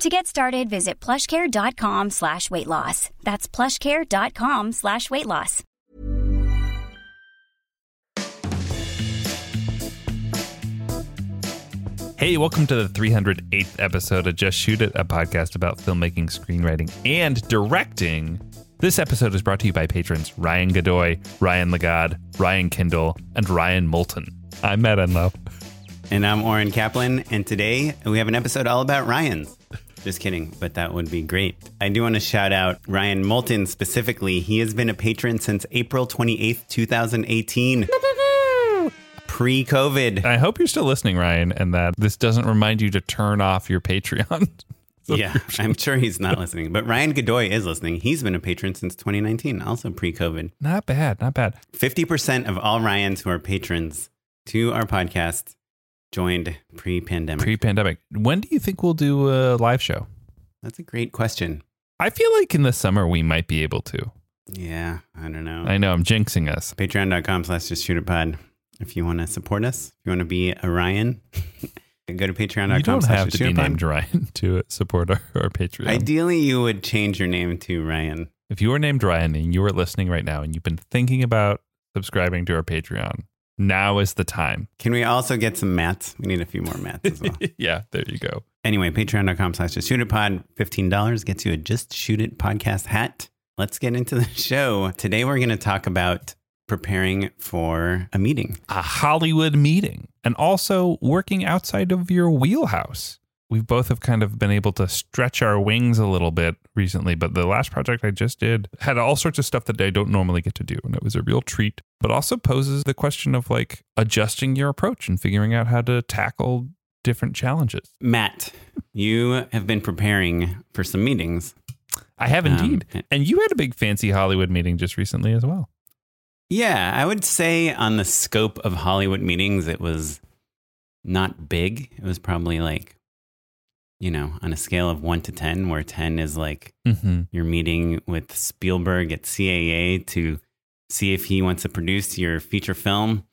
To get started, visit plushcare.com slash weight loss. That's plushcare.com slash weight loss. Hey, welcome to the 308th episode of Just Shoot It, a podcast about filmmaking, screenwriting, and directing. This episode is brought to you by patrons Ryan Godoy, Ryan Legad, Ryan Kindle, and Ryan Moulton. I'm Matt Enlow. And I'm Oren Kaplan, and today we have an episode all about Ryan's. Just kidding, but that would be great. I do want to shout out Ryan Moulton specifically. He has been a patron since April 28th, 2018. Pre COVID. I hope you're still listening, Ryan, and that this doesn't remind you to turn off your Patreon. Yeah, I'm sure he's not listening, but Ryan Godoy is listening. He's been a patron since 2019, also pre COVID. not bad, not bad. 50% of all Ryans who are patrons to our podcast joined pre pandemic. Pre pandemic. When do you think we'll do a live show? That's a great question. I feel like in the summer we might be able to. Yeah, I don't know. I know I'm jinxing us. patreon.com slash just shoot a pod if you want to support us if you want to be a ryan go to patreon.com You don't have to be named Ryan to support our, our Patreon. ideally you would change your name to ryan If you are named Ryan and you are listening right now and you've been thinking about subscribing to our Patreon, now is the time. can we also get some mats we need a few more mats as well yeah, there you go. anyway patreon.com slash just shoot it pod $15 gets you a just shoot it podcast hat let's get into the show today we're going to talk about preparing for a meeting A Hollywood meeting and also working outside of your wheelhouse. We both have kind of been able to stretch our wings a little bit recently, but the last project I just did had all sorts of stuff that I don't normally get to do. And it was a real treat, but also poses the question of like adjusting your approach and figuring out how to tackle different challenges. matt you have been preparing for some meetings I have Um, indeed. and you had a big fancy Hollywood meeting just recently as well. Yeah, I would say on the scope of Hollywood meetings, it was not big. It was probably like, you know, on a scale of one to 10, where 10 is like Mm-hmm. you're meeting with Spielberg at CAA to see if he wants to produce your feature film.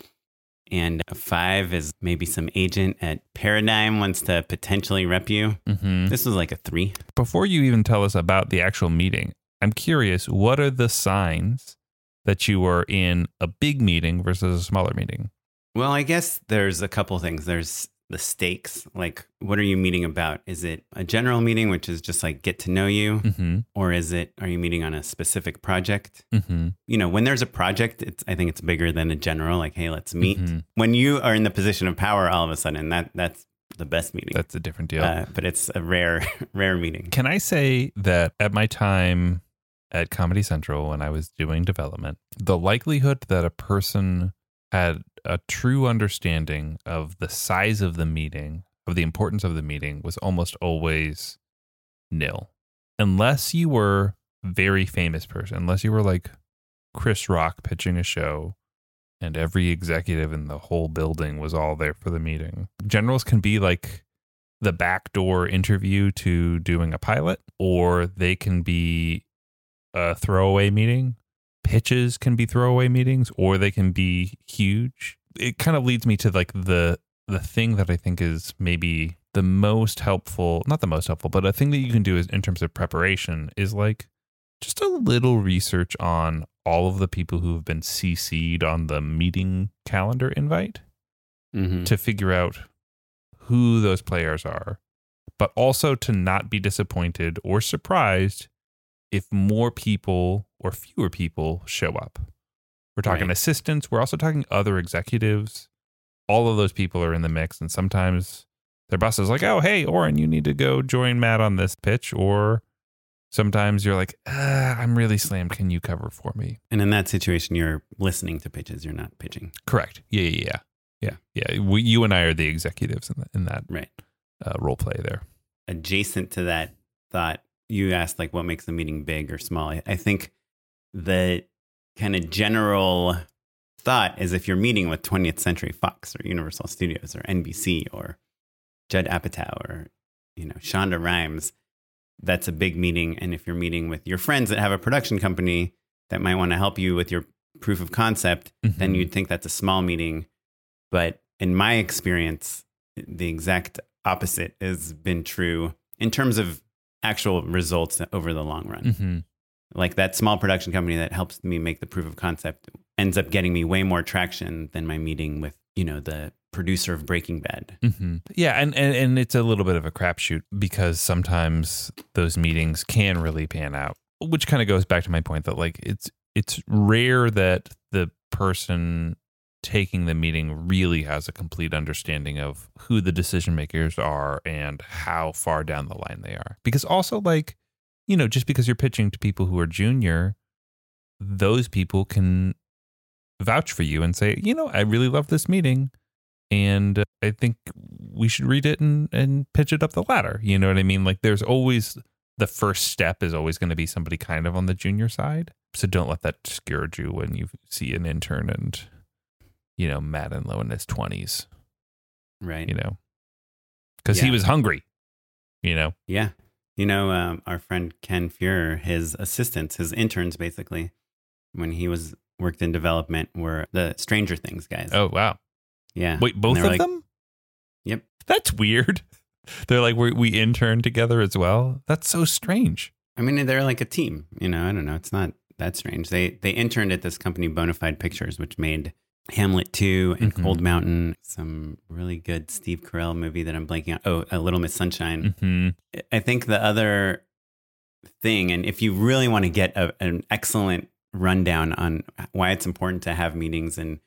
And a five is maybe some agent at Paradigm wants to potentially rep you. Mm-hmm. This was like a three. Before you even tell us about the actual meeting, I'm curious what are the signs that you were in a big meeting versus a smaller meeting? Well, I guess there's a couple things. There's the stakes. Like, what are you meeting about? Is it a general meeting, which is just like get to know you? Mm-hmm. Or is it, are you meeting on a specific project? Mm-hmm. You know, when there's a project, it's, I think it's bigger than a general, like, hey, let's meet. Mhm. When you are in the position of power, all of a sudden, that that's the best meeting. That's a different deal. uh, but it's a rare, rare meeting. Can I say that at my time at Comedy Central, when I was doing development, the likelihood that a person had a true understanding of the size of the meeting, of the importance of the meeting, was almost always nil. Unless you were very famous person, unless you were like Chris Rock pitching a show and every executive in the whole building was all there for the meeting. Generals can be like the backdoor interview to doing a pilot, or they can be a throwaway meeting. Pitches can be throwaway meetings, or they can be huge. It kind of leads me to like the the thing that I think is maybe the most helpful, not the most helpful, but a thing that you can do is in terms of preparation is like just a little research on all of the people who have been CC'd on the meeting calendar invite hmm to figure out who those players are, but also to not be disappointed or surprised if more people or fewer people show up. We're talking Right. assistants, we're also talking other executives. All of those people are in the mix and sometimes their boss is like, "Oh, hey, Oren, you need to go join Matt on this pitch," or sometimes you're like, ah, "I'm really slammed. Can you cover for me?" And in that situation, you're listening to pitches. You're not pitching. Correct. Yeah, yeah, yeah, yeah, yeah. We, you and I are the executives in, the, in that Right. uh, role play there. Adjacent to that thought, you asked like what makes the meeting big or small. I, think the kind of general thought is if you're meeting with 20th Century Fox or Universal Studios or NBC or Judd Apatow or you know Shonda Rhimes, that's a big meeting. And if you're meeting with your friends that have a production company that might want to help you with your proof of concept, then Mhm. you'd think that's a small meeting. But in my experience, the exact opposite has been true in terms of actual results over the long run. Mm-hmm. Like that small production company that helps me make the proof of concept ends up getting me way more traction than my meeting with, you know, the producer of Breaking Bad. hmm Yeah, and, and and it's a little bit of a crapshoot because sometimes those meetings can really pan out, which kind of goes back to my point that like it's it's rare that the person taking the meeting really has a complete understanding of who the decision makers are and how far down the line they are. Because also like, you know, just because you're pitching to people who are junior, those people can vouch for you and say, you know, I really love this meeting and I think we should read it and, and pitch it up the ladder. You know what I mean? Like there's always the first step is always going to be somebody kind of on the junior side. So don't let that discourage you when you see an intern and, you know, Matt Enlow in his 20s, Right. you know, because he was hungry, you know? Yeah. You know, um, our friend Ken Fuhrer, his assistants, his interns, basically, when he was worked in development, were the Stranger Things guys. Oh, wow. yeah. Wait, both of like- them? Yep. That's weird. They're like, we, we interned together as well. That's so strange. I mean, they're like a team. You know, I don't know. It's not that strange. They they interned at this company, Bonafide Pictures, which made Hamlet two and Mhm. Cold Mountain, some really good Steve Carell movie that I'm blanking on. Oh, A Little Miss Sunshine. hmm I think the other thing, and if you really want to get a, an excellent rundown on why it's important to have meetings and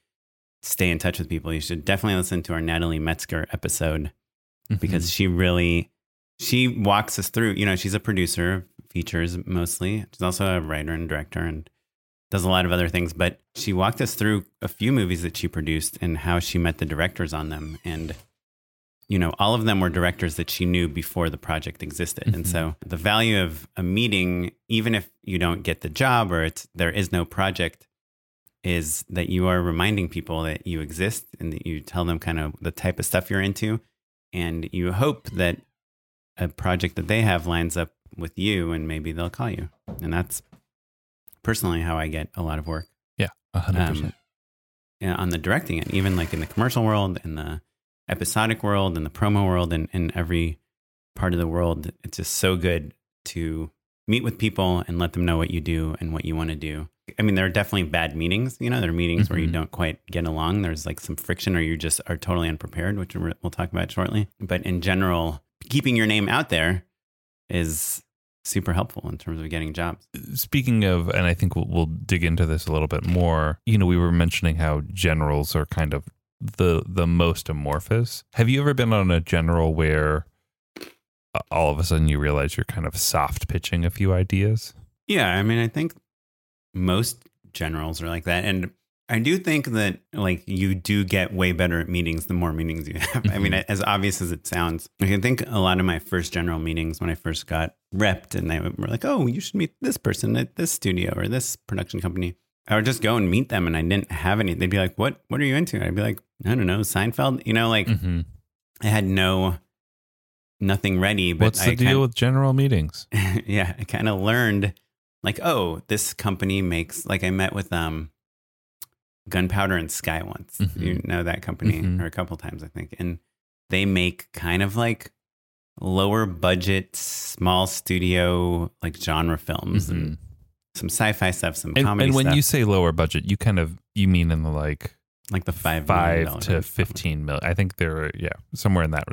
stay in touch with people, you should definitely listen to our Natalie Metzger episode because she really she walks us through. You know, she's a producer of features mostly. She's also a writer and director and does a lot of other things. But she walked us through a few movies that she produced and how she met the directors on them. And you know, all of them were directors that she knew before the project existed. And Mhm. so the value of a meeting, even if you don't get the job or it's there is no project, is that you are reminding people that you exist and that you tell them kind of the type of stuff you're into. And you hope that a project that they have lines up with you and maybe they'll call you. And that's personally how I get a lot of work Yeah, a hundred um, percent. yeah, on the directing end, even like in the commercial world, in the episodic world, in the promo world, and in every part of the world. It's just so good to meet with people and let them know what you do and what you want to do. I mean, there are definitely bad meetings. You know, there are meetings where you Mhm. don't quite get along. There's like some friction, or you just are totally unprepared, which we'll talk about shortly. But in general, keeping your name out there is super helpful in terms of getting jobs. Speaking of, and I think we'll, we'll dig into this a little bit more. You know, we were mentioning how generals are kind of the the most amorphous. Have you ever been on a general where uh, all of a sudden you realize you're kind of soft pitching a few ideas? Yeah, I mean, I think most generals are like that, and I do think that like you do get way better at meetings the more meetings you have. I mean, Mhm. as obvious as it sounds, I can think a lot of my first general meetings when I first got repped, and they were like, "Oh, you should meet this person at this studio or this production company." I would just go and meet them, and I didn't have any. They'd be like, "What? What are you into?" I'd be like, "I don't know, Seinfeld." You know, like Mm-hmm. I had no nothing ready. But What's I the deal kind- with general meetings? yeah, I kind of learned like, oh, this company makes like I met with um Gunpowder and Sky once. Mhm. You know that company Mhm. or a couple times I think. And they make kind of like lower budget, small studio like genre films and some sci-fi stuff, some And, comedy and when stuff, you say lower budget, you kind of you mean in the like like the five million five to fifteen million. I think they're yeah somewhere in that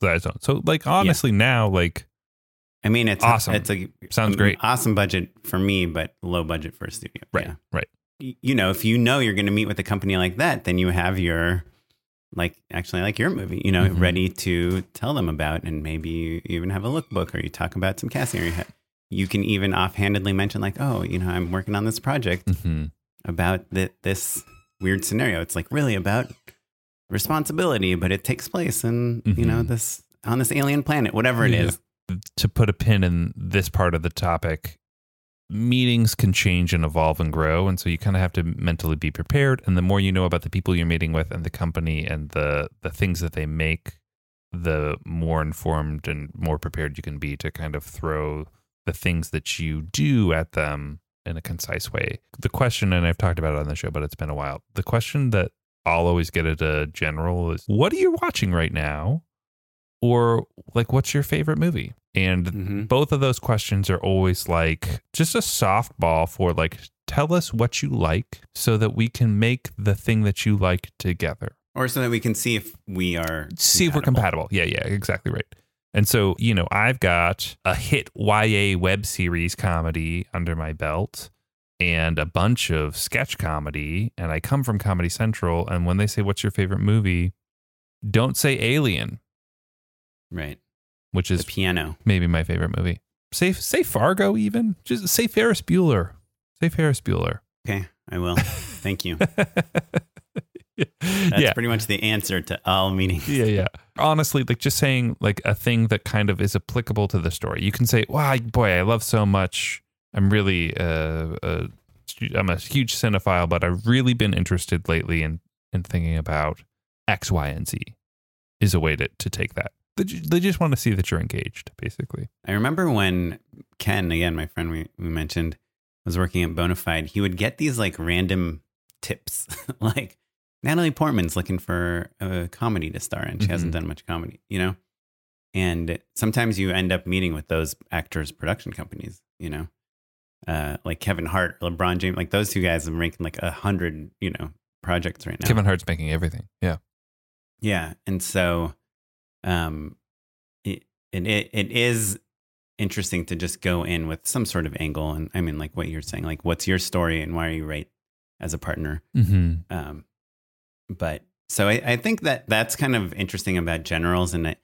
that zone. So like honestly now like I mean, it's Awesome. It's a Sounds great. Awesome budget for me, but low budget for a studio. Right. Yeah. Right. You know, if you know you're going to meet with a company like that, then you have your like actually like your movie, you know, Mhm. ready to tell them about, and maybe you even have a lookbook or you talk about some casting. Or you, ha- you can even offhandedly mention like, oh, you know, I'm working on this project hmm about th- this weird scenario. It's like really about responsibility, but it takes place in you know Mhm. this on this alien planet, whatever it Yeah. is. To put a pin in this part of the topic, meetings can change and evolve and grow. And so you kind of have to mentally be prepared. And the more you know about the people you're meeting with and the company and the, the things that they make, the more informed and more prepared you can be to kind of throw the things that you do at them in a concise way. The question, and I've talked about it on the show, but it's been a while. The question that I'll always get at a general is what are you watching right now? Or like, what's your favorite movie? And Mhm. both of those questions are always like just a softball for like, tell us what you like so that we can make the thing that you like together Or so that we can see if we are see if we're compatible. Yeah, yeah, exactly right. And so, you know, I've got a hit YA web series comedy under my belt and a bunch of sketch comedy. And I come from Comedy Central. And when they say, What's your favorite movie? Don't say Alien, Right. which The is piano. maybe my favorite movie. Say, say Fargo, even. Just say Ferris Bueller. Say Ferris Bueller. Okay, I will. Thank you. That's yeah. pretty much the answer to all meetings. yeah, yeah. Honestly, like just saying like a thing that kind of is applicable to the story. You can say, "Wow, boy, I love so much. I'm really uh, uh I'm a huge cinephile, but I've really been interested lately in in thinking about X, Y, and Z." Is a way to to take that. They they just want to see that you're engaged, basically. I remember when Ken, again, my friend we, we mentioned, was working at Bonafide, he would get these like random tips. like Natalie Portman's looking for a comedy to star in. She hasn't Mhm. done much comedy, you know? And sometimes you end up meeting with those actors' production companies, you know? Uh, like Kevin Hart, LeBron James, like those two guys are making like a hundred, you know, projects right now. Kevin Hart's making everything. Yeah. Yeah, and so, um, it it it, it is interesting to just go in with some sort of angle, and I mean, like what you're saying, like what's your story and why are you right as a partner? Mm-hmm. Um, but so I, I think that that's kind of interesting about generals, and it,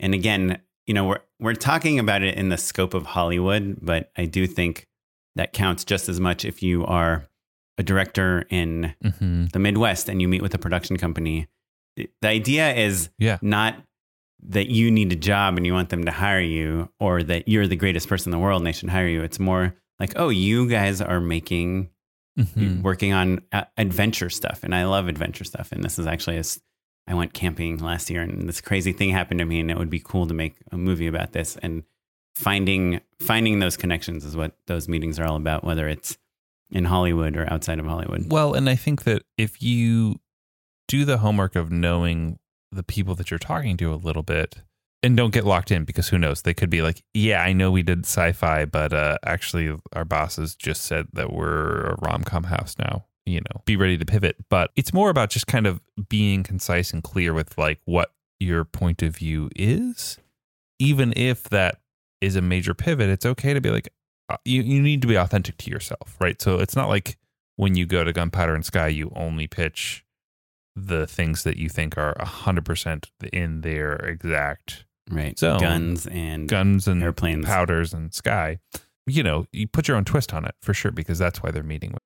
and again, you know, we're we're talking about it in the scope of Hollywood, but I do think that counts just as much if you are a director in Mm-hmm. the Midwest and you meet with a production company. The the idea is Yeah. not that you need a job and you want them to hire you or that you're the greatest person in the world and they should hire you. It's more like, oh, you guys are making, Mm-hmm. working on uh, adventure stuff. And I love adventure stuff. And this is actually, a s I went camping last year and this crazy thing happened to me and it would be cool to make a movie about this. And finding, finding those connections is what those meetings are all about, whether it's in Hollywood or outside of Hollywood. Well, and I think that if you do the homework of knowing the people that you're talking to a little bit and don't get locked in because who knows, they could be like, yeah, I know we did sci fi, but uh, actually our bosses just said that we're a rom com house now. You know, be ready to pivot. But it's more about just kind of being concise and clear with like what your point of view is. Even if that is a major pivot, it's okay to be like, uh, you, you need to be authentic to yourself, right? So it's not like when you go to Gunpowder and Sky, you only pitch the things that you think are 100% in their exact Right. So- guns and guns and Airplanes. powders and sky. You know, you put your own twist on it for sure because that's why they're meeting with.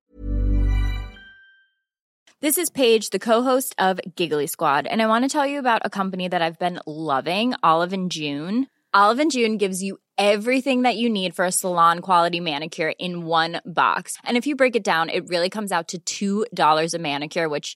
This is Paige, the co-host of Giggly Squad, and I want to tell you about a company that I've been loving, Olive and June. Olive and June gives you everything that you need for a salon quality manicure in one box. And if you break it down, it really comes out to $2 a manicure, which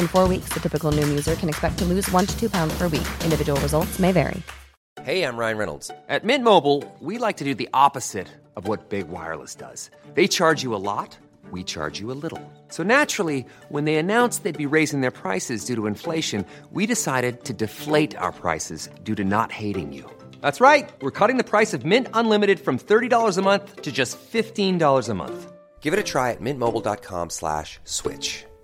In four weeks, the typical Noom user can expect to lose one to two pounds per week. Individual results may vary. Hey, I'm Ryan Reynolds. At Mint Mobile, we like to do the opposite of what Big Wireless does. They charge you a lot, we charge you a little. So naturally, when they announced they'd be raising their prices due to inflation, we decided to deflate our prices due to not hating you. That's right. We're cutting the price of Mint Unlimited from $30 a month to just $15 a month. Give it a try at mintmobile.com slash switch.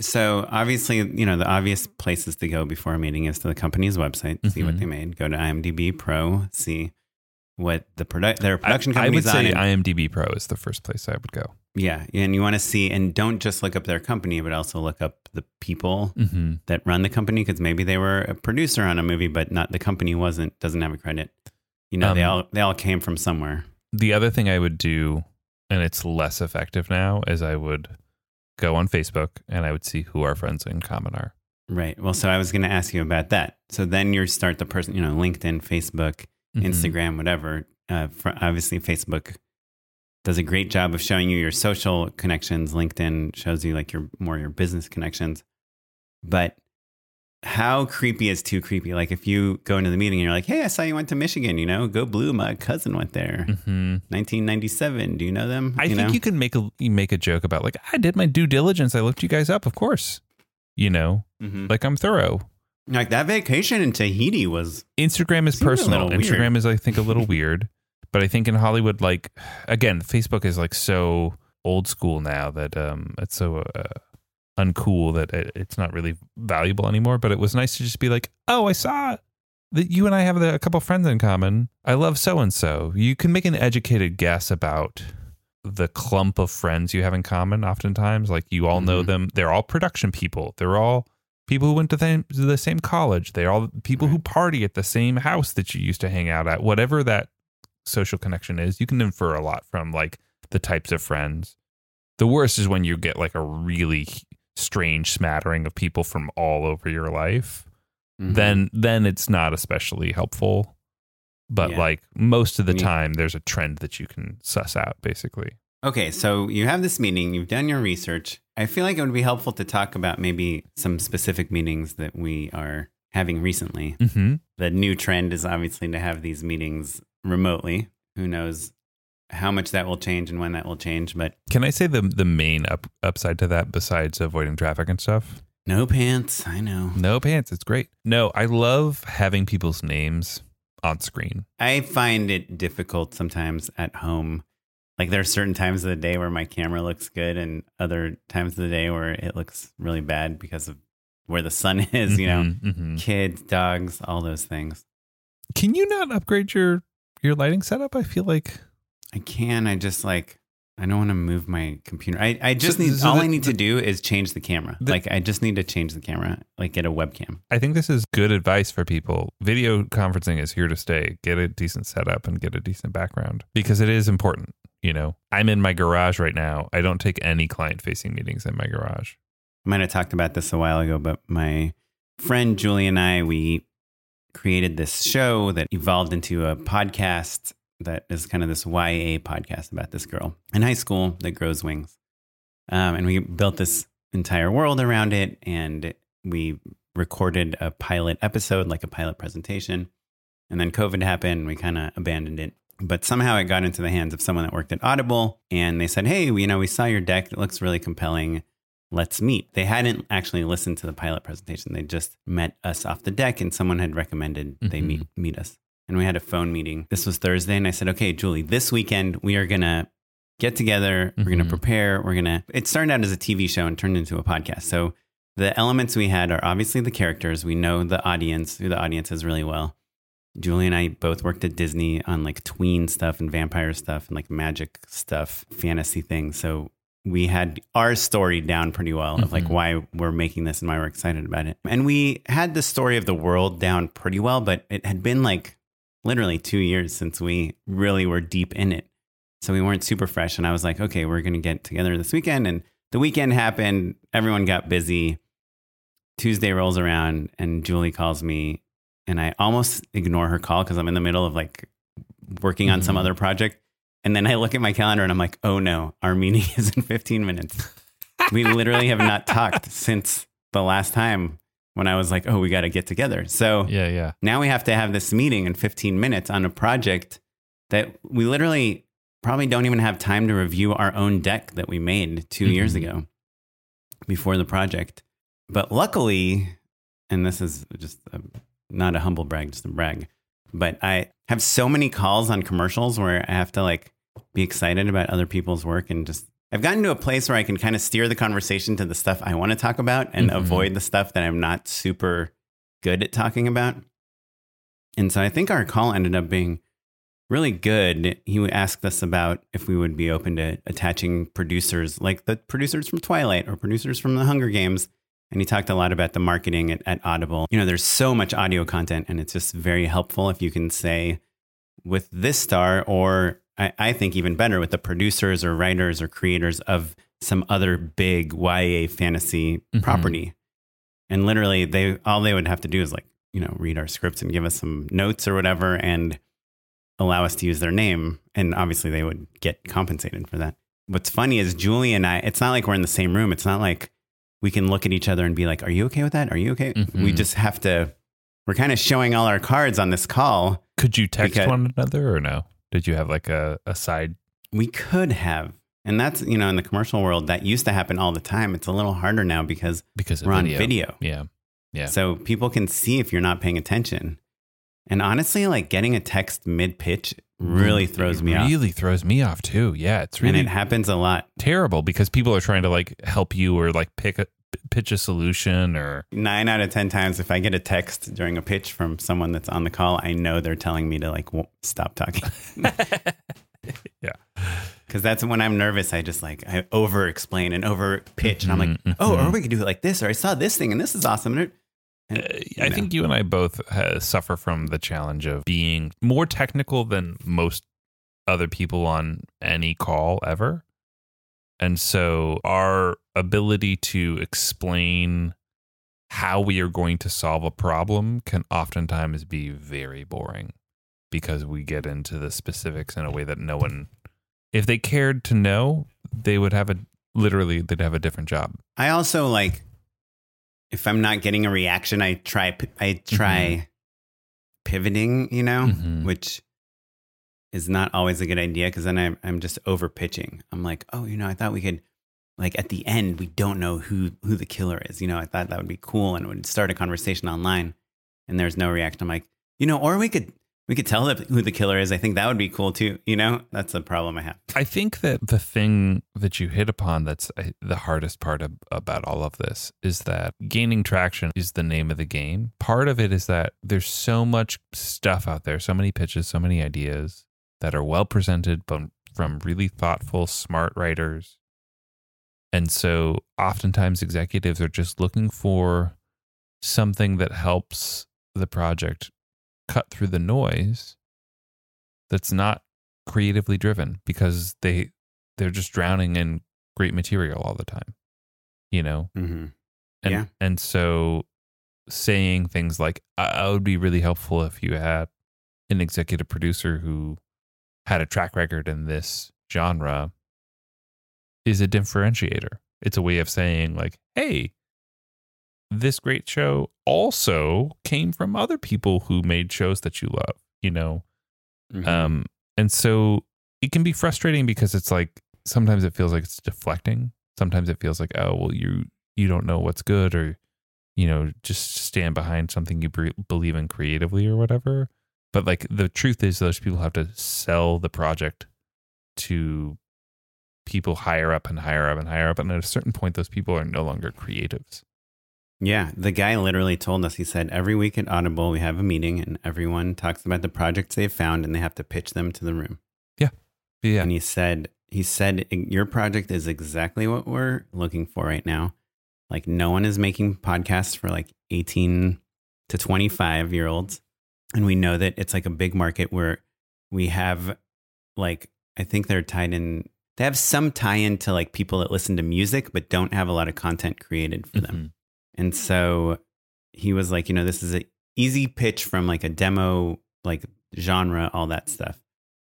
So obviously, you know, the obvious places to go before a meeting is to the company's website, see what Mhm. they made. Go to IMDb Pro, see what the product their production I, I would company's on. say IMDb Pro is the first place I would go. yeah, and you want to see, and don't just look up their company, but also look up the people Mm-hmm. that run the company because maybe they were a producer on a movie, but not the company wasn't doesn't have a credit. You know, they Um, all they all came from somewhere. The other thing I would do, and it's less effective now, is I would go on Facebook and I would see who our friends in common are. Right. Well, so I was going to ask you about that. So then you start the person, you know, LinkedIn, Facebook, Mhm. Instagram, whatever. Uh, obviously, Facebook does a great job of showing you your social connections. LinkedIn shows you like your more your business connections. But how creepy is too creepy? Like if you go into the meeting and you're like, "Hey, I saw you went to Michigan. You know, go blue. My cousin went there. Mhm. 1997. Do you know them? I you think know? you can make a you make a joke about like I did my due diligence. I looked you guys up, of course. You know, Mhm. like I'm thorough. like that vacation in Tahiti was Instagram is personal. Instagram is, I think, a little weird. But I think in Hollywood, like again, Facebook is like so old school now that um, it's so uh, uncool that it, it's not really valuable anymore. But it was nice to just be like, oh, I saw that you and I have a couple friends in common. I love so and so. You can make an educated guess about the clump of friends you have in common. Oftentimes, like you all know Mhm. them. They're all production people. They're all people who went to the, the same college. They're all people who party at the same house that you used to hang out at. Whatever that social connection is, you can infer a lot from like the types of friends. The worst is when you get like a really strange smattering of people from all over your life. Mhm. Then then it's not especially helpful. But Yeah. like most of the time there's a trend that you can suss out basically. Okay, so you have this meeting, you've done your research. I feel like it would be helpful to talk about maybe some specific meetings that we are having recently. Mm-hmm. The new trend is obviously to have these meetings remotely. Who knows how much that will change and when that will change, but Can I say the the main up, upside to that besides avoiding traffic and stuff? no pants. I know. No pants. It's great. No, I love having people's names on screen. I find it difficult sometimes at home. Like there are certain times of the day where my camera looks good and other times of the day where it looks really bad because of where the sun is, you know, Mhm, mhm. kids, dogs, all those things. Can you not upgrade your your lighting setup? I feel like I can. I just like I don't want to move my computer. I, I just So- need so all the- I need to do is change the camera. The- like I just need to change the camera, like get a webcam. I think this is good advice for people. Video conferencing is here to stay. Get a decent setup and get a decent background because it is important. You know, I'm in my garage right now. I don't take any client facing meetings in my garage. I might have talked about this a while ago, but my friend Julie and I we created this show that evolved into a podcast that is kind of this YA podcast about this girl in high school that grows wings. Um, and we built this entire world around it, and we recorded a pilot episode, like a pilot presentation. And then COVID happened, and we kind of abandoned it. But somehow it got into the hands of someone that worked at Audible, and they said, "Hey, you know, we saw your deck. It looks really compelling. Let's meet." They hadn't actually listened to the pilot presentation. They just met us off the deck, and someone had recommended they Mhm. meet meet us. And we had a phone meeting. This was Thursday, and I said, "Okay, Julie, this weekend we are gonna get together. We're gonna Mhm. prepare. We're gonna." It started out as a TV show and turned into a podcast. So the elements we had are obviously the characters. We know the audience, who the audience is really well. Julie and I both worked at Disney on like tween stuff and vampire stuff and like magic stuff, fantasy things. So we had our story down pretty well of like Mhm. why we're making this and why we're excited about it. And we had the story of the world down pretty well, but it had been like literally two years since we really were deep in it. So we weren't super fresh. And I was like, okay, we're going to get together this weekend. And the weekend happened. Everyone got busy. Tuesday rolls around and Julie calls me and I almost ignore her call because I'm in the middle of like working on some Mhm. other project. And then I look at my calendar and I'm like, oh no, our meeting is in 15 minutes. we literally have not talked since the last time when I was like, oh, we got to get together. So Yeah, yeah. now we have to have this meeting in 15 minutes on a project that we literally probably don't even have time to review our own deck that we made 2 years Mhm. ago before the project. But luckily, and this is just a, not a humble brag, just a brag, but I have so many calls on commercials where I have to like be excited about other people's work and just I've gotten to a place where I can kind of steer the conversation to the stuff I want to talk about and Mhm. avoid the stuff that I'm not super good at talking about. And so I think our call ended up being really good. He asked us about if we would be open to attaching producers like the producers from Twilight or producers from the Hunger Games. And he talked a lot about the marketing at, at Audible. You know, there's so much audio content, and it's just very helpful if you can say with this star, or I, I think even better with the producers or writers or creators of some other big YA fantasy Mhm. property. And literally, they all they would have to do is like, you know, read our scripts and give us some notes or whatever, and allow us to use their name. And obviously, they would get compensated for that. What's funny is Julie and I. It's not like we're in the same room. It's not like we can look at each other and be like, "Are you okay with that? Are you okay?" We Mhm. just have to. We're kind of showing all our cards on this call. Could you text Because- one another or no? Did you have like a, a side? We could have, and that's you know, in the commercial world, that used to happen all the time. It's a little harder now because Because we're video. on video. Yeah. Yeah. So people can see if you're not paying attention. And honestly, like getting a text mid pitch really mm, throws me off. Really throws me off too. Yeah, it's really and it happens a lot. terrible because people are trying to like help you or like pick a pitch a solution or Nine out of 10 times, if I get a text during a pitch from someone that's on the call, I know they're telling me to like w- stop talking. yeah. Cause that's when I'm nervous. I just like, I over explain and over pitch. And I'm like, Mhm, oh, or mhm. we could do it like this, or I saw this thing and this is awesome. And, Uh, I know. think you and I both uh, suffer from the challenge of being more technical than most other people on any call ever. And so our ability to explain how we are going to solve a problem can oftentimes be very boring because we get into the specifics in a way that no one if they cared to know, they would have a literally they'd have a different job. I also like if I'm not getting a reaction, I try I try pivoting, you know, Mhm. which is not always a good idea because then I'm I'm just over pitching. I'm like, oh, you know, I thought we could like at the end we don't know who who the killer is. You know, I thought that would be cool and it would start a conversation online, and there's no reaction. I'm like, you know, or we could we could tell who the killer is. I think that would be cool too. You know, that's the problem I have. I think that the thing that you hit upon that's uh, the hardest part of, about all of this is that gaining traction is the name of the game. Part of it is that there's so much stuff out there, so many pitches, so many ideas that are well presented from, from really thoughtful, smart writers. And so oftentimes executives are just looking for something that helps the project cut through the noise that's not creatively driven because they they're just drowning in great material all the time you know Mm-hmm. and Yeah. and so saying things like I, I would be really helpful if you had an executive producer who had a track record in this genre is a differentiator it's a way of saying like hey this great show also came from other people who made shows that you love you know. Mhm. Um, and so it can be frustrating because it's like sometimes it feels like it's deflecting. Sometimes it feels like, oh, well, you you don't know what's good, or you know, just stand behind something you be- believe in creatively or whatever. But like the truth is, those people have to sell the project to people higher up and higher up and higher up, and at a certain point, those people are no longer creatives. Yeah, the guy literally told us. He said every week at Audible we have a meeting and everyone talks about the projects they've found and they have to pitch them to the room. Yeah, Yeah. And he said he said your project is exactly what we're looking for right now. Like no one is making podcasts for like 18 to 25 year olds. And we know that it's like a big market where we have like I think they're tied in they have some tie in to like people that listen to music but don't have a lot of content created for them. Mhm. And so he was like, you know, this is an easy pitch from like a demo, like genre, all that stuff.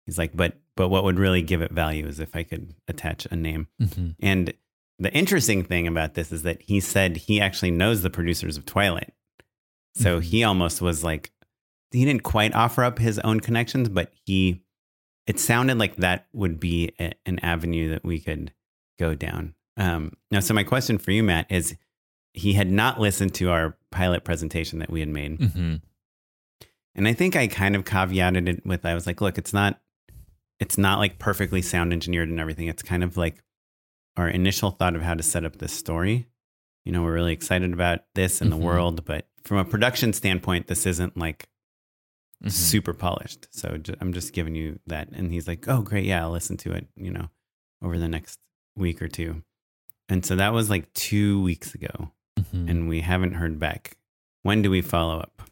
He's like, but but what would really give it value is if I could attach a name. Mhm. And the interesting thing about this is that he said he actually knows the producers of Twilight. So Mhm. he almost was like, he didn't quite offer up his own connections, but he, it sounded like that would be a, an avenue that we could go down. Um, now, so my question for you, Matt, is he had not listened to our pilot presentation that we had made. Mhm. And I think I kind of caveated it with I was like, look, it's not it's not like perfectly sound engineered and everything. It's kind of like our initial thought of how to set up this story. You know, we're really excited about this and Mhm. the world, but from a production standpoint, this isn't like Mhm. super polished. So I'm just giving you that. And he's like, oh, great. Yeah, I'll listen to it, you know, over the next week or two. And so that was like two weeks ago, Mhm. and we haven't heard back. When do we follow up?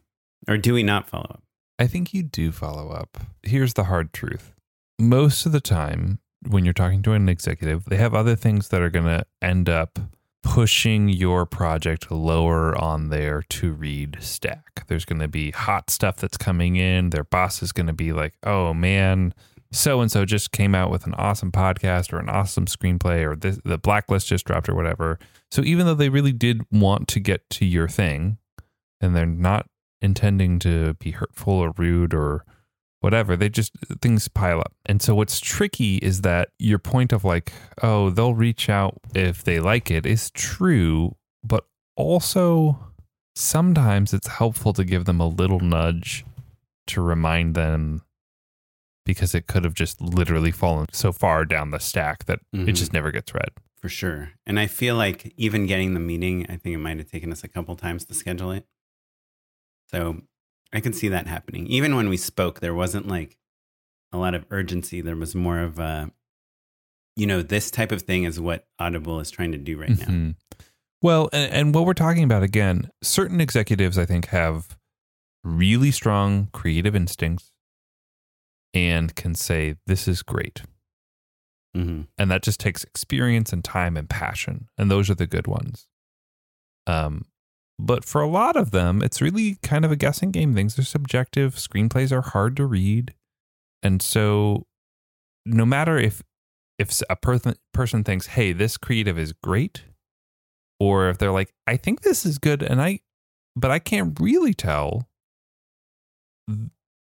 Or do we not follow up? I think you do follow up. Here's the hard truth. Most of the time, when you're talking to an executive, they have other things that are going to end up pushing your project lower on their to read stack. There's going to be hot stuff that's coming in. Their boss is going to be like, oh man, so and so just came out with an awesome podcast or an awesome screenplay or this, the blacklist just dropped or whatever. So even though they really did want to get to your thing and they're not intending to be hurtful or rude or whatever. They just things pile up. And so what's tricky is that your point of like, oh, they'll reach out if they like it is true, but also sometimes it's helpful to give them a little nudge to remind them because it could have just literally fallen so far down the stack that it Mhm. just never gets read. For sure. And I feel like even getting the meeting, I think it might have taken us a couple times to schedule it. So I can see that happening. Even when we spoke, there wasn't like a lot of urgency. There was more of a, you know, this type of thing is what Audible is trying to do right now. Mhm. Well, and, and what we're talking about again, certain executives I think have really strong creative instincts and can say, This is great. hmm And that just takes experience and time and passion. And those are the good ones. Um, but for a lot of them, it's really kind of a guessing game. Things are subjective. Screenplays are hard to read. And so no matter if if a person person thinks, "Hey, this creative is great," or if they're like, "I think this is good," and I, but I can't really tell.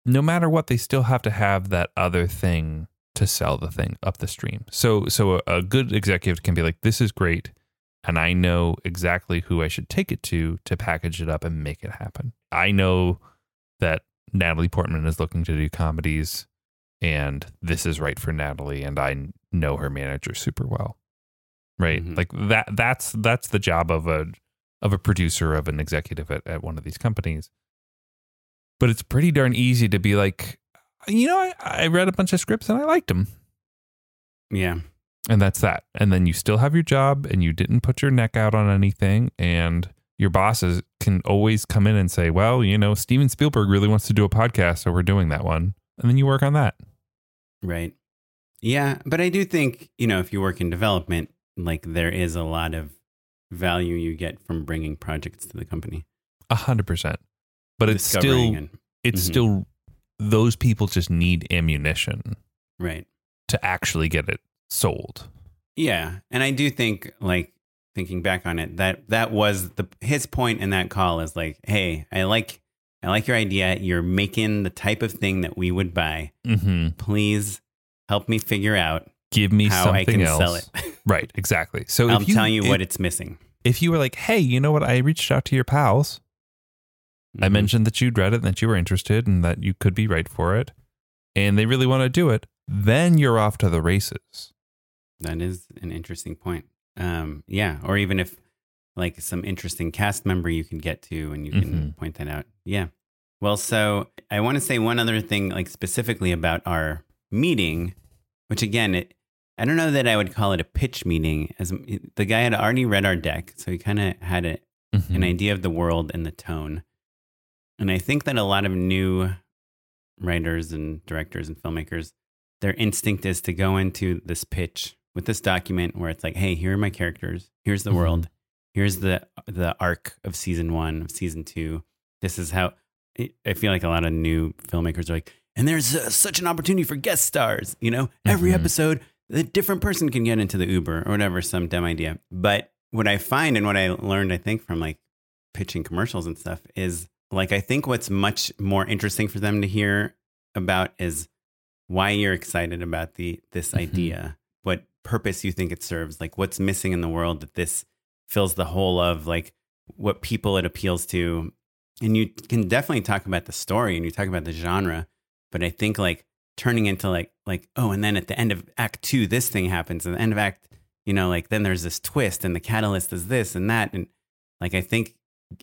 No matter what, they still have to have that other thing to sell the thing up the stream. So, so a, a good executive can be like, "This is great," and I know exactly who I should take it to to package it up and make it happen. I know that Natalie Portman is looking to do comedies and this is right for Natalie and I know her manager super well. Right? Mhm. Like that that's that's the job of a of a producer of an executive at, at one of these companies. But it's pretty darn easy to be like, you know, I, I read a bunch of scripts and I liked them. Yeah. And that's that. And then you still have your job and you didn't put your neck out on anything. And your bosses can always come in and say, well, you know, Steven Spielberg really wants to do a podcast. So we're doing that one. And then you work on that. Right. Yeah. But I do think, you know, if you work in development, like there is a lot of value you get from bringing projects to the company. A hundred percent. But it's still, and- it's Mhm. still, those people just need ammunition right. to actually get it sold. Yeah, and I do think like thinking back on it that that was the his point in that call is like, hey, I like I like your idea. You're making the type of thing that we would buy. Mm-hmm. Please help me figure out Give me how something I can else. sell it. Right, exactly. So I'm if you, tell you if, what it's missing. if you were like, hey, you know what? I reached out to your pals. I Mhm. mentioned that you'd read it and that you were interested and that you could be right for it, and they really want to do it. Then you're off to the races. That is an interesting point. Um, yeah, or even if like some interesting cast member you can get to and you can Mhm. point that out. Yeah. Well, so I want to say one other thing, like specifically about our meeting, which again, it I don't know that I would call it a pitch meeting, as the guy had already read our deck, so he kind of had a, Mhm. an idea of the world and the tone. And I think that a lot of new writers and directors and filmmakers, their instinct is to go into this pitch with this document where it's like, hey, here are my characters. Here's the Mhm. world. Here's the the arc of season one, of season two. This is how I feel like a lot of new filmmakers are like, and there's uh, such an opportunity for guest stars. You know, every Mhm. episode, a different person can get into the Uber or whatever, some dumb idea. But what I find and what I learned, I think, from like pitching commercials and stuff is like, I think what's much more interesting for them to hear about is why you're excited about the this Mhm. idea, purpose you think it serves, like what's missing in the world that this fills the hole of, like what people it appeals to. And you can definitely talk about the story and you talk about the genre, but I think like turning into like like oh, and then at the end of Act Two, this thing happens, and the end of Act, you know, like then there's this twist, and the catalyst is this and that, and like I think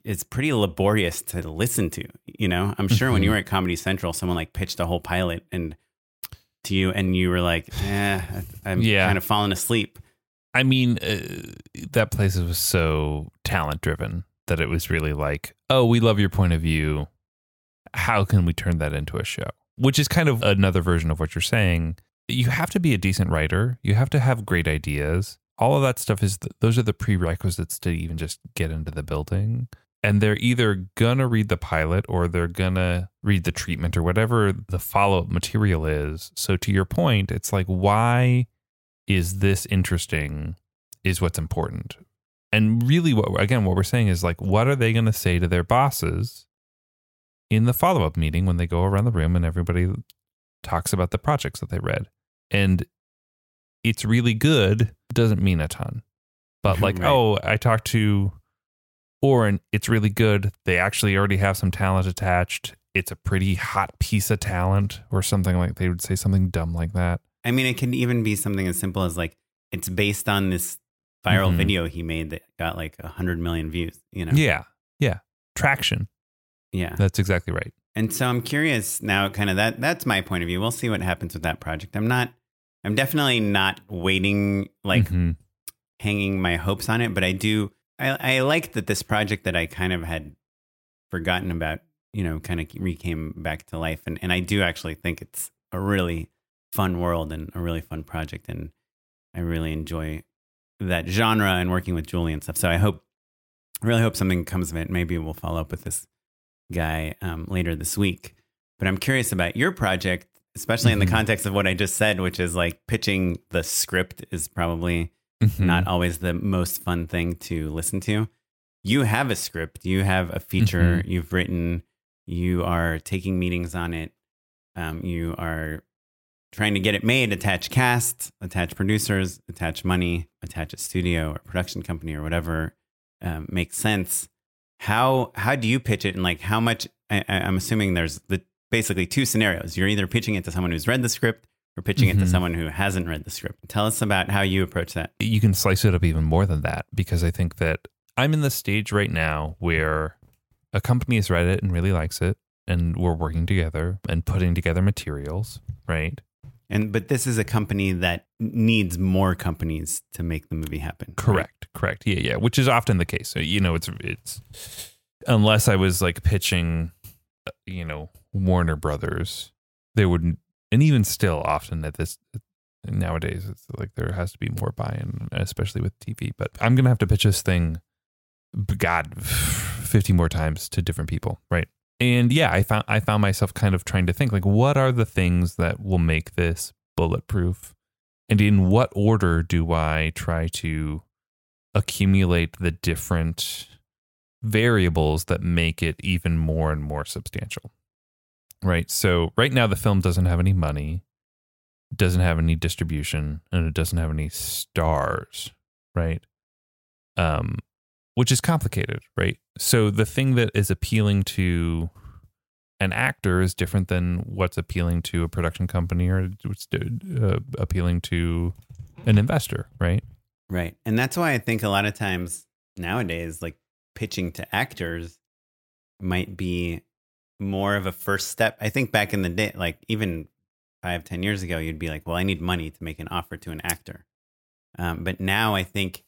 it's pretty laborious to listen to. You know, I'm sure when you Mhm. were at Comedy Central, someone like pitched a whole pilot and to you, and you were like, "Eh, I'm Yeah. kind of falling asleep." I mean, uh, that place was so talent driven that it was really like, oh, we love your point of view. How can we turn that into a show? Which is kind of another version of what you're saying. You have to be a decent writer. You have to have great ideas. All of that stuff is, those are the prerequisites to even just get into the building. And they're either gonna read the pilot or they're gonna read the treatment or whatever the follow up material is. So, to your point, it's like, why is this interesting is what's important. And really what again what we're saying is like what are they going to say to their bosses in the follow-up meeting when they go around the room and everybody talks about the projects that they read. And it's really good doesn't mean a ton. But like, Right. oh, I talked to Oren, it's really good. They actually already have some talent attached. It's a pretty hot piece of talent or something like they would say something dumb like that. I mean, it can even be something as simple as like it's based on this viral Mhm. video he made that got like a hundred million views. You know? Yeah. Yeah. Traction. yeah. That's exactly right. And so I'm curious now, kind of that. That's my point of view. We'll see what happens with that project. I'm not. I'm definitely not waiting, like Mhm. hanging my hopes on it. But I do. I, I like that this project that I kind of had forgotten about, you know, kind of recame back to life. And and I do actually think it's a really fun world and a really fun project. And I really enjoy that genre and working with Julie and stuff. So I hope, I really hope something comes of it. Maybe we'll follow up with this guy um, later this week. But I'm curious about your project, especially in the Mhm. context of what I just said, which is like pitching the script is probably Mhm. not always the most fun thing to listen to. You have a script, you have a feature you've written, you are taking meetings on it, um, you are trying to get it made, attach cast, attach producers, attach money, attach a studio or production company or whatever um, makes sense. How how do you pitch it and like how much? I, I- I'm assuming there's the basically two scenarios. You're either pitching it to someone who's read the script or pitching it to Mhm. someone who hasn't read the script. Tell us about how you approach that. you can slice it up even more than that because I think that I'm in the stage right now where a company has read it and really likes it, and we're working together and putting together materials, right? And but this is a company that needs more companies to make the movie happen. right? Correct, correct. Yeah, yeah, which is often the case. So, you know, it's it's unless I was like pitching, uh, you know, Warner Brothers, they wouldn't, and even still, often at this nowadays, it's like there has to be more buy-in, especially with TV. But I'm gonna have to pitch this thing, God, fifty more times to different people, right? And yeah, I found I found myself kind of trying to think like, what are the things that will make this bulletproof, and in what order do I try to accumulate the different variables that make it even more and more substantial. Right. So right now the film doesn't have any money, doesn't have any distribution, and it doesn't have any stars. Right. Um, which is complicated, right? So the thing that is appealing to an actor is different than what's appealing to a production company or what's uh, appealing to an investor, right? Right. And that's why I think a lot of times nowadays, like pitching to actors might be more of a first step. I think back in the day, like even five, ten years ago, you'd be like, well, I need money to make an offer to an actor. Um, but now I think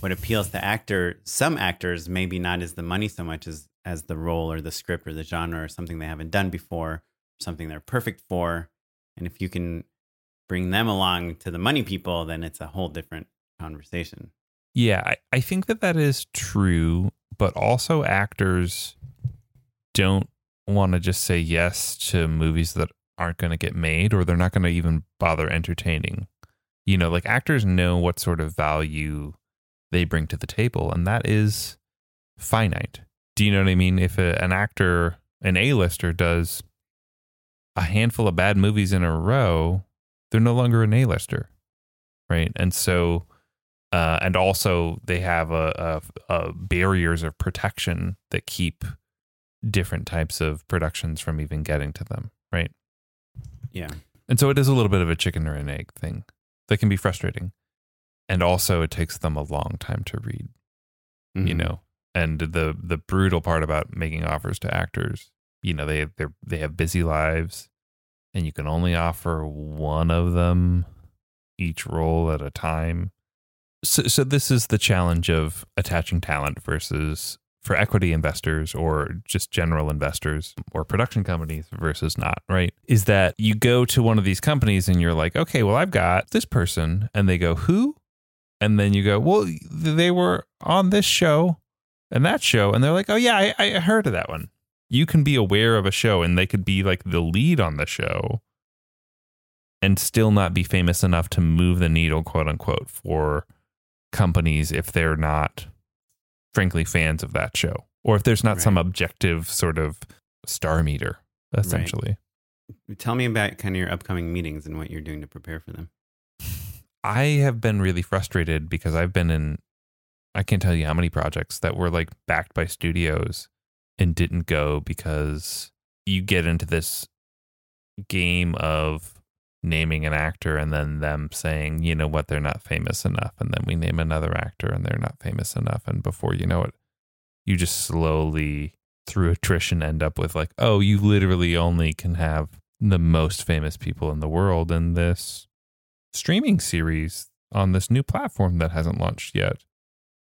what appeals to actor, some actors, maybe not as the money so much as as the role or the script or the genre or something they haven't done before, something they're perfect for. And if you can bring them along to the money people, then it's a whole different conversation. Yeah, I, I think that that is true, but also actors don't want to just say yes to movies that aren't going to get made or they're not going to even bother entertaining. You know, like actors know what sort of value they bring to the table, and that is finite. Do you know what I mean? If a, an actor, an A-lister, does a handful of bad movies in a row, they're no longer an A-lister, right? And so, uh, and also they have a, a, a barriers of protection that keep different types of productions from even getting to them, right? Yeah. And so it is a little bit of a chicken or an egg thing that can be frustrating. And also it takes them a long time to read. Mm-hmm. You know, and the the brutal part about making offers to actors you know they they they have busy lives and you can only offer one of them each role at a time so so this is the challenge of attaching talent versus for equity investors or just general investors or production companies versus not, right? Is that you go to one of these companies and you're like, okay, well, I've got this person. And they go, who? And then you go, well, they were on this show and that show and they're like oh yeah I, I heard of that one you can be aware of a show and they could be like the lead on the show and still not be famous enough to move the needle quote unquote for companies if they're not frankly fans of that show or if there's not right. some objective sort of star meter essentially right. tell me about kind of your upcoming meetings and what you're doing to prepare for them i have been really frustrated because i've been in I can't tell you how many projects that were like backed by studios and didn't go because you get into this game of naming an actor and then them saying, you know what, they're not famous enough. And then we name another actor and they're not famous enough. And before you know it, you just slowly, through attrition, end up with like, oh, you literally only can have the most famous people in the world in this streaming series on this new platform that hasn't launched yet.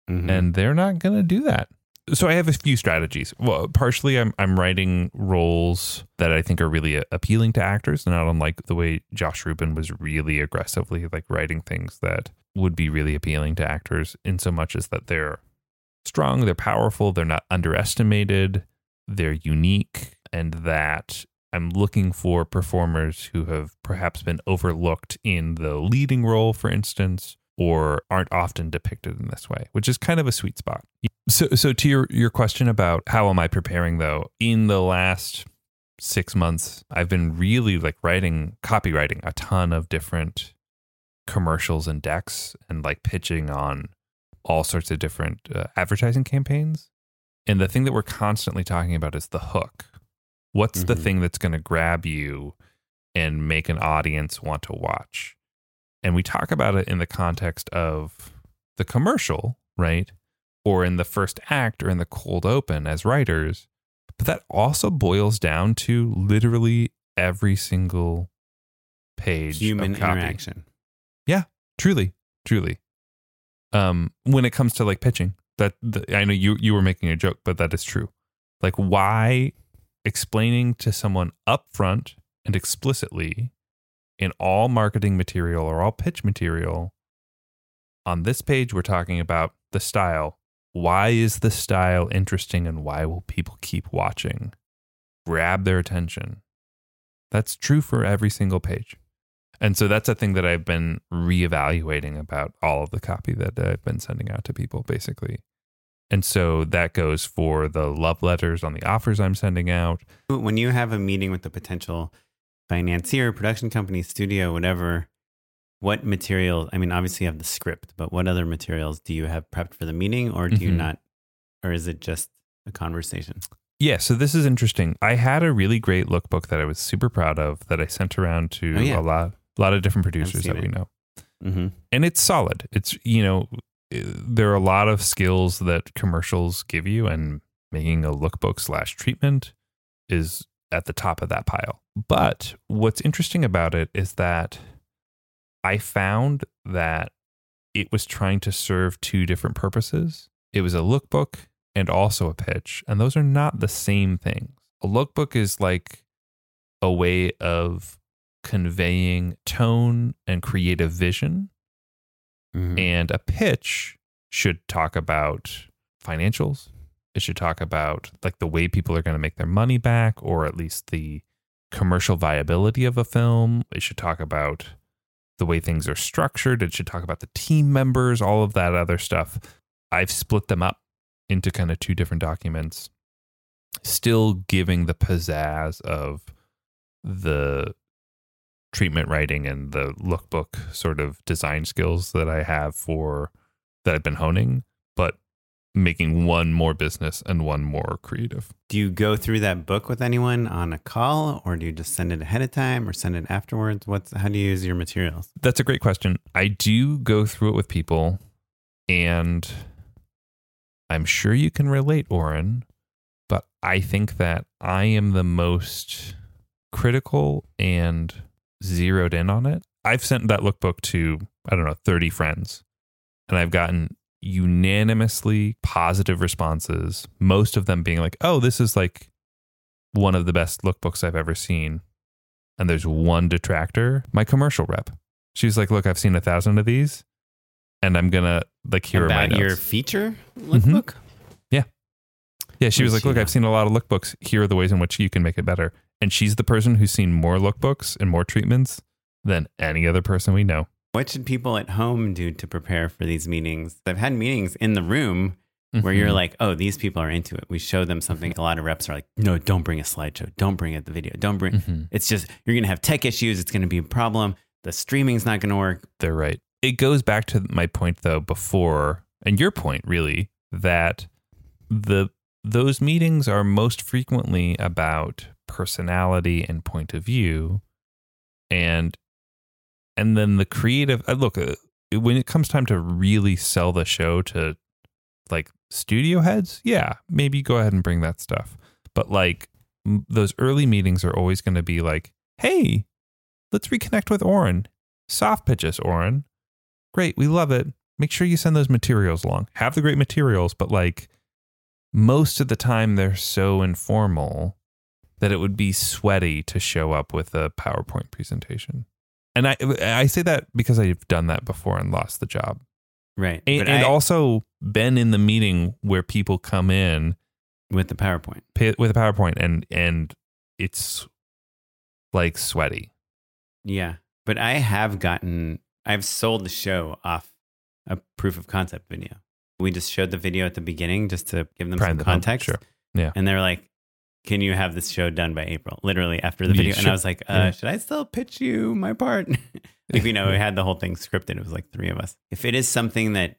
Mm-hmm. And they're not going to do that. So I have a few strategies. Well, partially I'm I'm writing roles that I think are really appealing to actors, and not unlike the way Josh Ruben was really aggressively like writing things that would be really appealing to actors in so much as that they're strong, they're powerful, they're not underestimated, they're unique, and that I'm looking for performers who have perhaps been overlooked in the leading role, for instance, or aren't often depicted in this way, which is kind of a sweet spot. So, so to your your question about how am I preparing though, in the last six months, I've been really like writing, copywriting a ton of different commercials and decks, and like pitching on all sorts of different uh, advertising campaigns. And the thing that we're constantly talking about is the hook. What's mm-hmm. the thing that's going to grab you and make an audience want to watch? And we talk about it in the context of the commercial, right? Or in the first act or in the cold open as writers. But that also boils down to literally every single page. Human interaction. Yeah, truly, truly. Um, when it comes to like pitching, that the, I know you you were making a joke, but that is true. Like, why explaining to someone upfront and explicitly in all marketing material or all pitch material, on this page, we're talking about the style. Why is the style interesting and why will people keep watching? Grab their attention. That's true for every single page. And so that's a thing that I've been reevaluating about all of the copy that I've been sending out to people, basically. And so that goes for the love letters on the offers I'm sending out. When you have a meeting with the potential financier, production company, studio, whatever, what material? I mean, obviously you have the script, but what other materials do you have prepped for the meeting, or do you Mhm. not, or is it just a conversation? Yeah, so this is interesting. I had a really great lookbook that I was super proud of that I sent around to Oh, yeah. a lot a lot of different producers that we know. Mm-hmm. and it's solid. It's you know, eh, there are a lot of skills that commercials give you, and making a lookbook slash treatment is at the top of that pile. But what's interesting about it is that I found that it was trying to serve two different purposes. It was a lookbook and also a pitch, and those are not the same things. A lookbook is like a way of conveying tone and creative vision Mm-hmm. and a pitch should talk about financials. It should talk about like the way people are going to make their money back, or at least the commercial viability of a film. It should talk about the way things are structured. It should talk about the team members, all of that other stuff. I've split them up into kind of two different documents, still giving the pizzazz of the treatment writing and the lookbook sort of design skills that I have for that I've been honing, but making one more business and one more creative. Do you go through that book with anyone on a call, or do you just send it ahead of time, or send it afterwards? What's how do you use your materials? That's a great question. I do go through it with people, and I'm sure you can relate, Oren, but I think that I am the most critical and zeroed in on it. I've sent that lookbook to, I don't know, 30 friends, and I've gotten unanimously positive responses, most of them being like, oh, this is like one of the best lookbooks I've ever seen. And there's one detractor, my commercial rep. She's like, look, I've seen a thousand of these, and I'm gonna like here are my About your notes. feature Mhm. lookbook? Yeah, Yeah, she was like, look? I've seen a lot of lookbooks. Here are the ways in which you can make it better. And she's the person who's seen more lookbooks and more treatments than any other person we know. What should people at home do to prepare for these meetings? I've had meetings in the room where you're Mhm. like, oh, these people are into it. We show them something. A lot of reps are like, no, don't bring a slideshow. Don't bring it the video. Don't bring. Mhm. It's just you're gonna have tech issues. It's gonna be a problem. The streaming's not gonna work. They're right. It goes back to my point though before and your point really that the those meetings are most frequently about personality and point of view and and then the creative uh, look uh, when it comes time to really sell the show to like studio heads yeah maybe go ahead and bring that stuff. But like those early meetings are always going to be like hey let's reconnect with Oren. Soft pitches Oren. Great we love it. Make sure you send those materials along. Have the great materials but like most of the time they're so informal that it would be sweaty to show up with a PowerPoint presentation. And I I say that because I've done that before and lost the job. Right. And, and I- also been in the meeting where people come in with the PowerPoint. with a PowerPoint and and it's like sweaty. Yeah. But I have gotten, I've sold the show off a proof of concept video. We just showed the video at the beginning just to give them Prime some context. sure. Yeah. And they're like, can you have this show done by April? Literally after the Yeah, video. And. I was like, uh, Yeah. should I still pitch you my part? like, you know, we had the whole thing scripted. It was like three of us. If it is something that,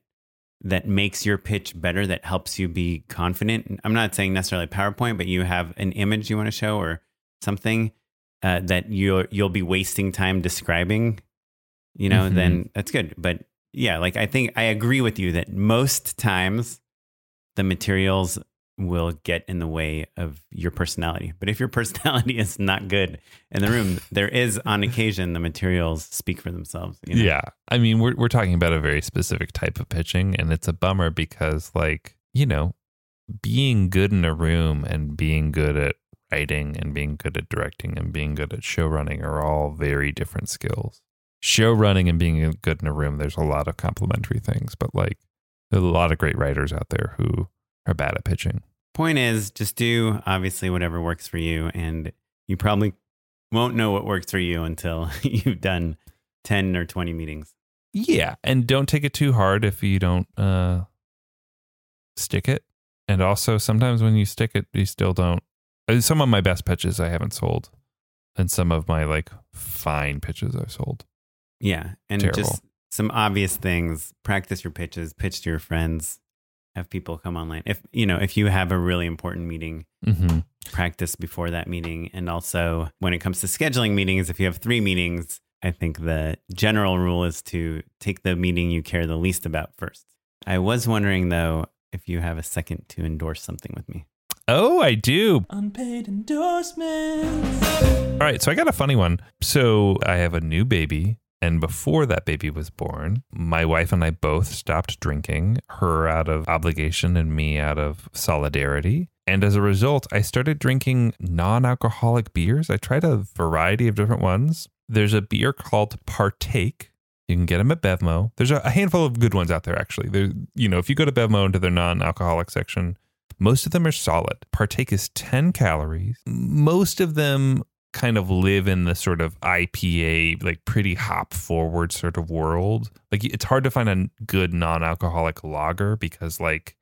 that makes your pitch better, that helps you be confident. I'm not saying necessarily PowerPoint, but you have an image you want to show or something uh, that you'll you'll be wasting time describing, you know, Mhm. then that's good. But yeah, like I think I agree with you that most times the materials will get in the way of your personality. But if your personality is not good in the room, there is on occasion the materials speak for themselves. you know? Yeah. I mean, we're we're talking about a very specific type of pitching and it's a bummer because like, you know, being good in a room and being good at writing and being good at directing and being good at show running are all very different skills. Show running and being good in a room, there's a lot of complementary things, but like there's a lot of great writers out there who are bad at pitching. Point is, just do obviously whatever works for you, and you probably won't know what works for you until you've done ten or twenty meetings. Yeah, and don't take it too hard if you don't uh stick it. And also, sometimes when you stick it, you still don't. uh, Some of my best pitches I haven't sold, and some of my like fine pitches I've sold. Yeah. And Terrible. just some obvious things. Practice your pitches, pitch to your friends, have people come online. If you know, if you have a really important meeting, Mm-hmm. practice before that meeting. And also when it comes to scheduling meetings, if you have three meetings, I think the general rule is to take the meeting you care the least about first. I was wondering though if you have a second to endorse something with me. Oh, I do. Unpaid endorsements. All right, so I got a funny one. So I have a new baby, and before that baby was born, my wife and I both stopped drinking, her out of obligation and me out of solidarity. And as a result, I started drinking non alcoholic beers. I tried a variety of different ones. There's a beer called Partake. You can get them at Bevmo. There's a handful of good ones out there, actually. There, you know, if you go to Bevmo into their non-alcoholic section, most of them are solid. Partake is 10 calories. Most of them kind of live in the sort of IPA, like pretty hop forward sort of world. Like it's hard to find a good non alcoholic lager because, like,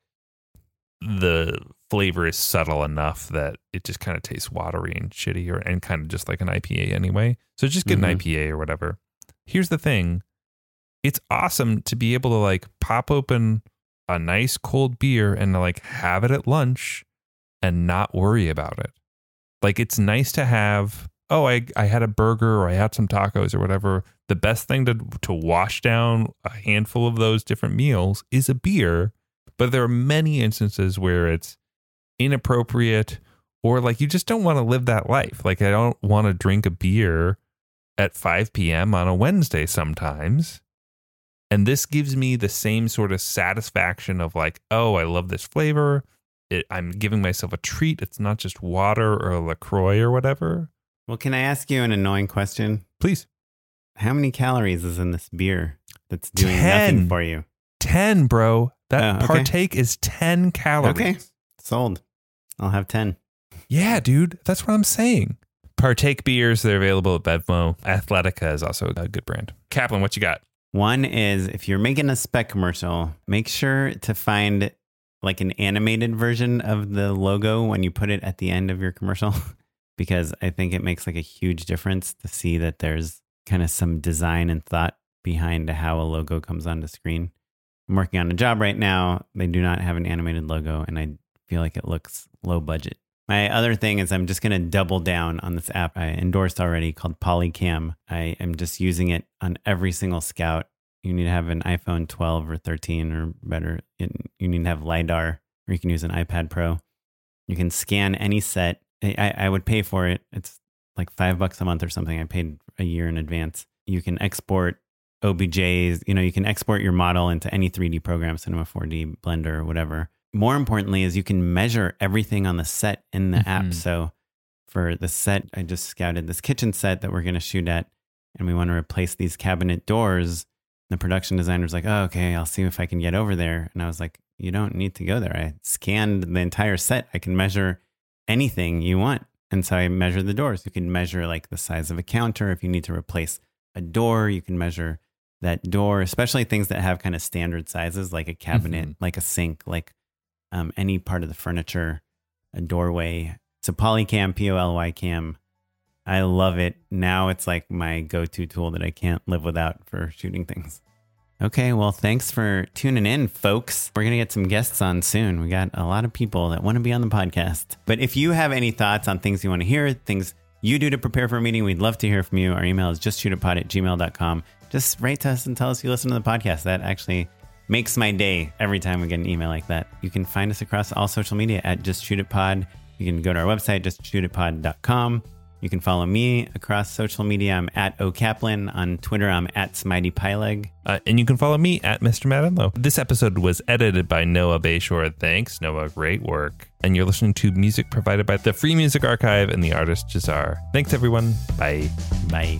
the flavor is subtle enough that it just kind of tastes watery and shitty or and kind of just like an IPA anyway. So just get Mhm. an IPA or whatever. Here's the thing. It's awesome to be able to like pop open a nice cold beer and like have it at lunch and not worry about it. Like it's nice to have, oh, I, I had a burger or I had some tacos or whatever. The best thing to to wash down a handful of those different meals is a beer. But there are many instances where it's inappropriate or like you just don't want to live that life. Like I don't want to drink a beer at 5 p.m. on a Wednesday sometimes. And this gives me the same sort of satisfaction of like, oh, I love this flavor. It, I'm giving myself a treat. It's not just water or LaCroix or whatever. Well, can I ask you an annoying question? Please. How many calories is in this beer that's doing Ten. nothing for you? 10, bro. That Oh, okay. partake is 10 calories. Okay. Sold. I'll have 10. Yeah, dude. That's what I'm saying. Partake beers, they're available at Bevmo. Athletica is also a good brand. Kaplan, what you got? One is if you're making a spec commercial, make sure to find like an animated version of the logo when you put it at the end of your commercial, because I think it makes like a huge difference to see that there's kind of some design and thought behind how a logo comes onto screen. I'm working on a job right now. They do not have an animated logo, and I feel like it looks low budget. My other thing is I'm just going to double down on this app I endorsed already called Polycam. I am just using it on every single scout. You need to have an iPhone 12 or 13 or better. It- You need to have LiDAR or you can use an iPad Pro. You can scan any set. I, I would pay for it. It's like five bucks a month or something. I paid a year in advance. You can export OBJs. You know, you can export your model into any 3D program, Cinema 4D, Blender, whatever. More importantly, is you can measure everything on the set in the app. Mhm. So for the set, I just scouted this kitchen set that we're going to shoot at, and we want to replace these cabinet doors. The production designer's like, "Oh, okay, I'll see if I can get over there." And I was like, "You don't need to go there. I scanned the entire set. I can measure anything you want." And so I measured the doors. You can measure like the size of a counter. If you need to replace a door, you can measure that door, especially things that have kind of standard sizes, like a cabinet, Mhm. like a sink, like um, any part of the furniture, a doorway. So Polycam, P O L Y cam. I love it. Now it's like my go to tool that I can't live without for shooting things. Okay, well, thanks for tuning in, folks. We're going to get some guests on soon. We got a lot of people that want to be on the podcast. But if you have any thoughts on things you want to hear, things you do to prepare for a meeting, we'd love to hear from you. Our email is justshootitpod at gmail.com. Just write to us and tell us you listen to the podcast. That actually makes my day every time we get an email like that. You can find us across all social media at Just. You can go to our website, justshootitpod.com. You can follow me across social media. I'm at OKaplan. On Twitter, I'm at SmiteyPyleg. Uh, and you can follow me at Mr. Matt Enlow. This episode was edited by Noah Bayshore. Thanks, Noah. Great work. And you're listening to music provided by the Free Music Archive and the artist Jazar. Thanks, everyone. Bye. Bye.